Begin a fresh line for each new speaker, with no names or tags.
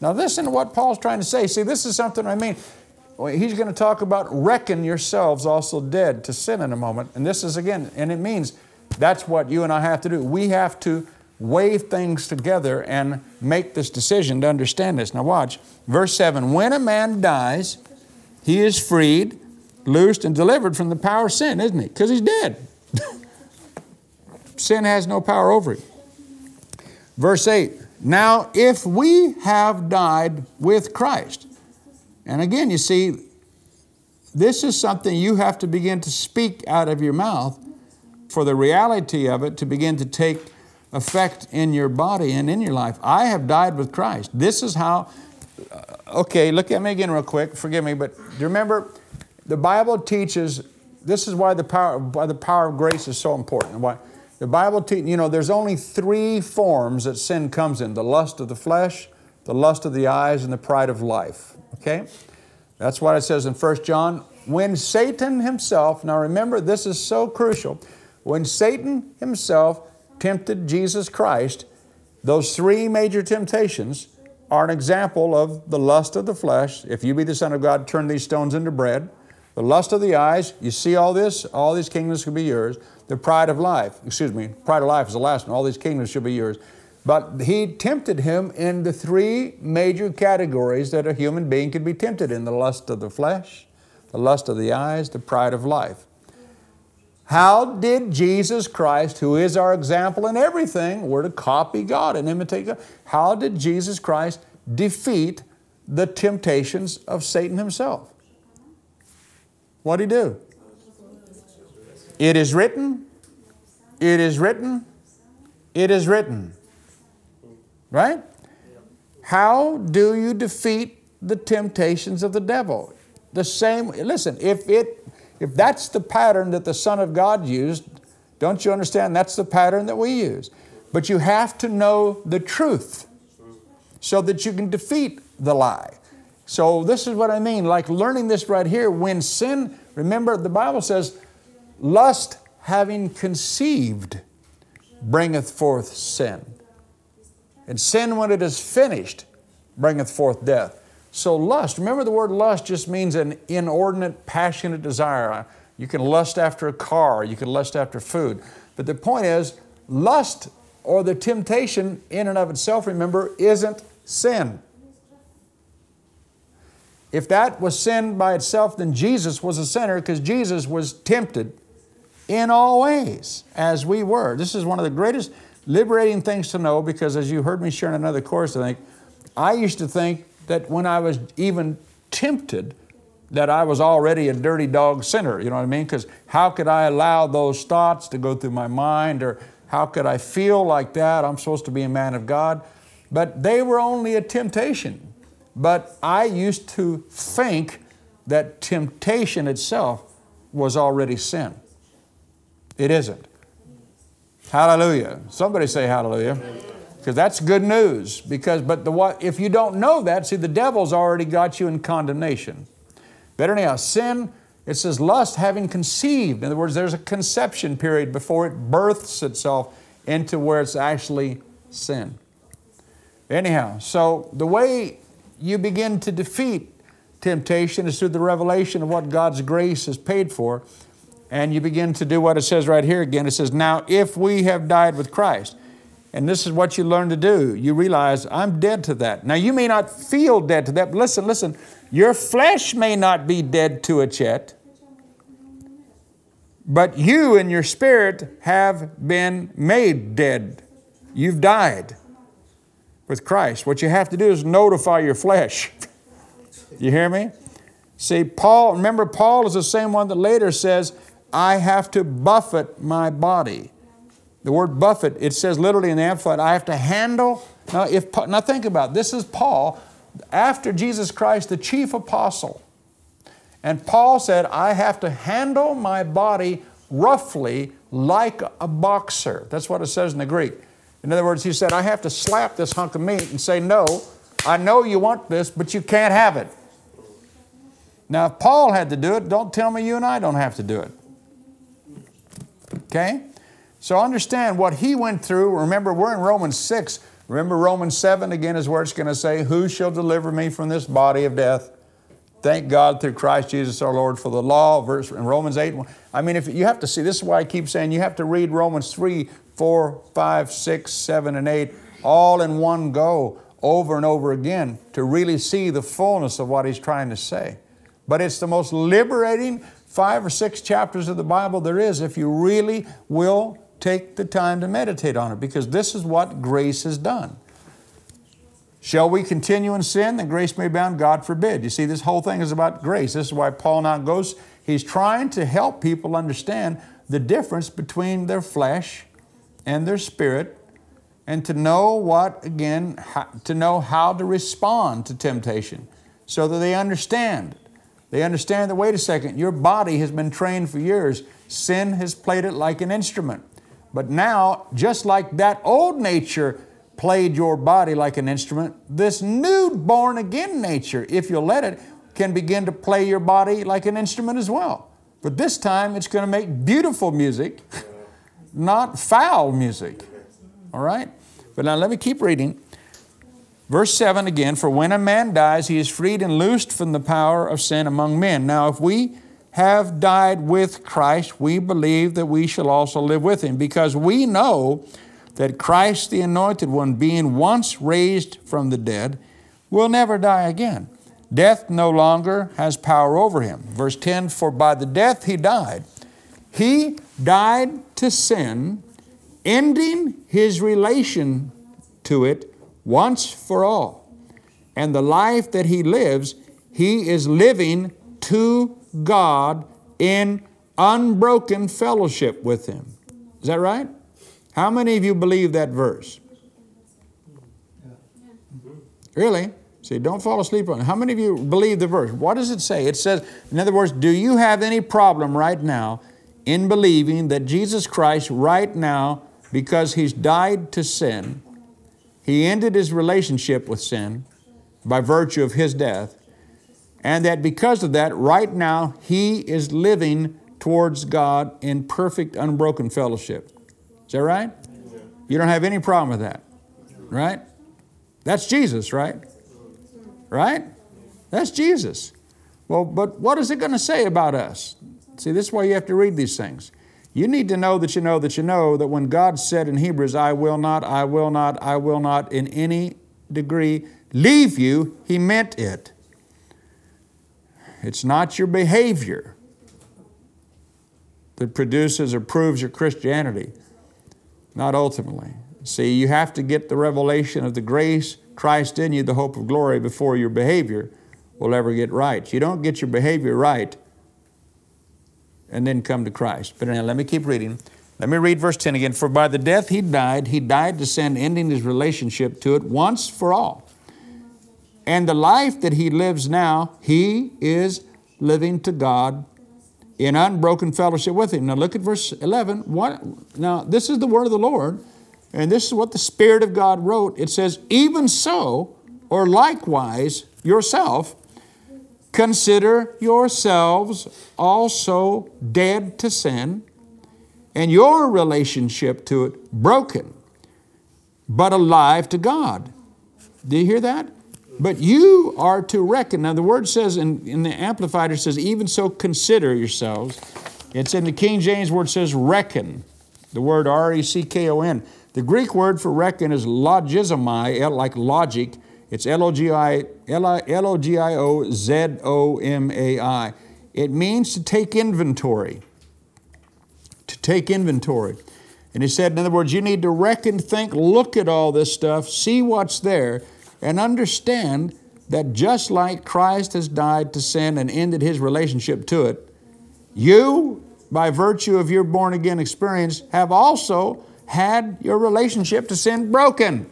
Now, listen to what Paul's trying to say. See, this is something I mean. He's going to talk about reckon yourselves also dead to sin in a moment. And this is again, and it means that's what you and I have to do. We have to weigh things together and make this decision to understand this. Now, watch. Verse 7 When a man dies, he is freed, loosed, and delivered from the power of sin, isn't he? Because he's dead. sin has no power over him. Verse 8 Now, if we have died with Christ, and again, you see, this is something you have to begin to speak out of your mouth for the reality of it to begin to take effect in your body and in your life. I have died with Christ. This is how, uh, okay, look at me again real quick. Forgive me, but do you remember the Bible teaches this is why the power, why the power of grace is so important. Why the Bible teaches, you know, there's only three forms that sin comes in the lust of the flesh, the lust of the eyes, and the pride of life. Okay? That's what it says in 1 John. When Satan himself, now remember, this is so crucial. When Satan himself tempted Jesus Christ, those three major temptations are an example of the lust of the flesh. If you be the Son of God, turn these stones into bread. The lust of the eyes, you see all this, all these kingdoms could be yours. The pride of life, excuse me, pride of life is the last one, all these kingdoms should be yours. But he tempted him in the three major categories that a human being could be tempted in the lust of the flesh, the lust of the eyes, the pride of life. How did Jesus Christ, who is our example in everything, we're to copy God and imitate God, how did Jesus Christ defeat the temptations of Satan himself? What did he do? It is written, it is written, it is written. Right? How do you defeat the temptations of the devil? The same, listen, if it if that's the pattern that the Son of God used, don't you understand? That's the pattern that we use. But you have to know the truth so that you can defeat the lie. So, this is what I mean like learning this right here. When sin, remember the Bible says, lust having conceived bringeth forth sin. And sin, when it is finished, bringeth forth death. So, lust, remember the word lust just means an inordinate, passionate desire. You can lust after a car, you can lust after food. But the point is, lust or the temptation in and of itself, remember, isn't sin. If that was sin by itself, then Jesus was a sinner because Jesus was tempted in all ways as we were. This is one of the greatest liberating things to know because, as you heard me share in another course, I think, I used to think that when I was even tempted, that I was already a dirty dog sinner. You know what I mean? Because how could I allow those thoughts to go through my mind, or how could I feel like that? I'm supposed to be a man of God. But they were only a temptation. But I used to think that temptation itself was already sin. It isn't. Hallelujah. Somebody say hallelujah because that's good news. Because, but the what if you don't know that, see, the devil's already got you in condemnation. Better now, sin. It says lust having conceived. In other words, there's a conception period before it births itself into where it's actually sin. Anyhow, so the way you begin to defeat temptation is through the revelation of what God's grace has paid for. And you begin to do what it says right here again. It says, Now, if we have died with Christ, and this is what you learn to do. You realize, I'm dead to that. Now, you may not feel dead to that, but listen, listen. Your flesh may not be dead to it yet, but you and your spirit have been made dead. You've died with Christ. What you have to do is notify your flesh. you hear me? See, Paul, remember, Paul is the same one that later says, I have to buffet my body. The word buffet, it says literally in the Amplified, I have to handle. Now, if, now think about it. This is Paul, after Jesus Christ, the chief apostle. And Paul said, I have to handle my body roughly like a boxer. That's what it says in the Greek. In other words, he said, I have to slap this hunk of meat and say, No, I know you want this, but you can't have it. Now, if Paul had to do it, don't tell me you and I don't have to do it. Okay? So understand what he went through. Remember, we're in Romans 6. Remember Romans 7 again is where it's going to say, Who shall deliver me from this body of death? Thank God through Christ Jesus our Lord for the law, verse in Romans 8. I mean, if you have to see, this is why I keep saying you have to read Romans 3, 4, 5, 6, 7, and 8 all in one go over and over again to really see the fullness of what he's trying to say. But it's the most liberating five or six chapters of the Bible there is if you really will take the time to meditate on it because this is what grace has done. Shall we continue in sin that grace may abound? God forbid. You see, this whole thing is about grace. This is why Paul now goes, he's trying to help people understand the difference between their flesh and their spirit and to know what, again, to know how to respond to temptation so that they understand. They understand that, wait a second, your body has been trained for years. Sin has played it like an instrument. But now, just like that old nature played your body like an instrument, this new born again nature, if you'll let it, can begin to play your body like an instrument as well. But this time it's going to make beautiful music, not foul music. All right? But now let me keep reading. Verse 7 again For when a man dies, he is freed and loosed from the power of sin among men. Now, if we have died with Christ, we believe that we shall also live with him, because we know that Christ, the Anointed One, being once raised from the dead, will never die again. Death no longer has power over him. Verse 10 For by the death he died, he died to sin, ending his relation to it once for all. And the life that he lives, he is living to God in unbroken fellowship with him. Is that right? How many of you believe that verse? Really? See, don't fall asleep on it. How many of you believe the verse? What does it say? It says, in other words, do you have any problem right now in believing that Jesus Christ, right now, because He's died to sin, He ended His relationship with sin by virtue of His death, and that because of that, right now, He is living towards God in perfect, unbroken fellowship? Is that right? You don't have any problem with that, right? That's Jesus, right? Right? That's Jesus. Well, but what is it going to say about us? See, this is why you have to read these things. You need to know that you know that you know that when God said in Hebrews, I will not, I will not, I will not in any degree leave you, He meant it. It's not your behavior that produces or proves your Christianity not ultimately. See, you have to get the revelation of the grace, Christ in you, the hope of glory, before your behavior will ever get right. You don't get your behavior right and then come to Christ. But now let me keep reading. Let me read verse 10 again. For by the death he died, he died to sin, ending his relationship to it once for all. And the life that he lives now, he is living to God in unbroken fellowship with Him. Now look at verse 11. What, now, this is the word of the Lord, and this is what the Spirit of God wrote. It says, Even so, or likewise, yourself, consider yourselves also dead to sin, and your relationship to it broken, but alive to God. Do you hear that? But you are to reckon. Now, the word says in, in the Amplified, it says, even so consider yourselves. It's in the King James word says reckon, the word R E C K O N. The Greek word for reckon is logizomai, like logic. It's L O G I O Z O M A I. It means to take inventory. To take inventory. And he said, in other words, you need to reckon, think, look at all this stuff, see what's there and understand that just like Christ has died to sin and ended his relationship to it, you, by virtue of your born again experience, have also had your relationship to sin broken.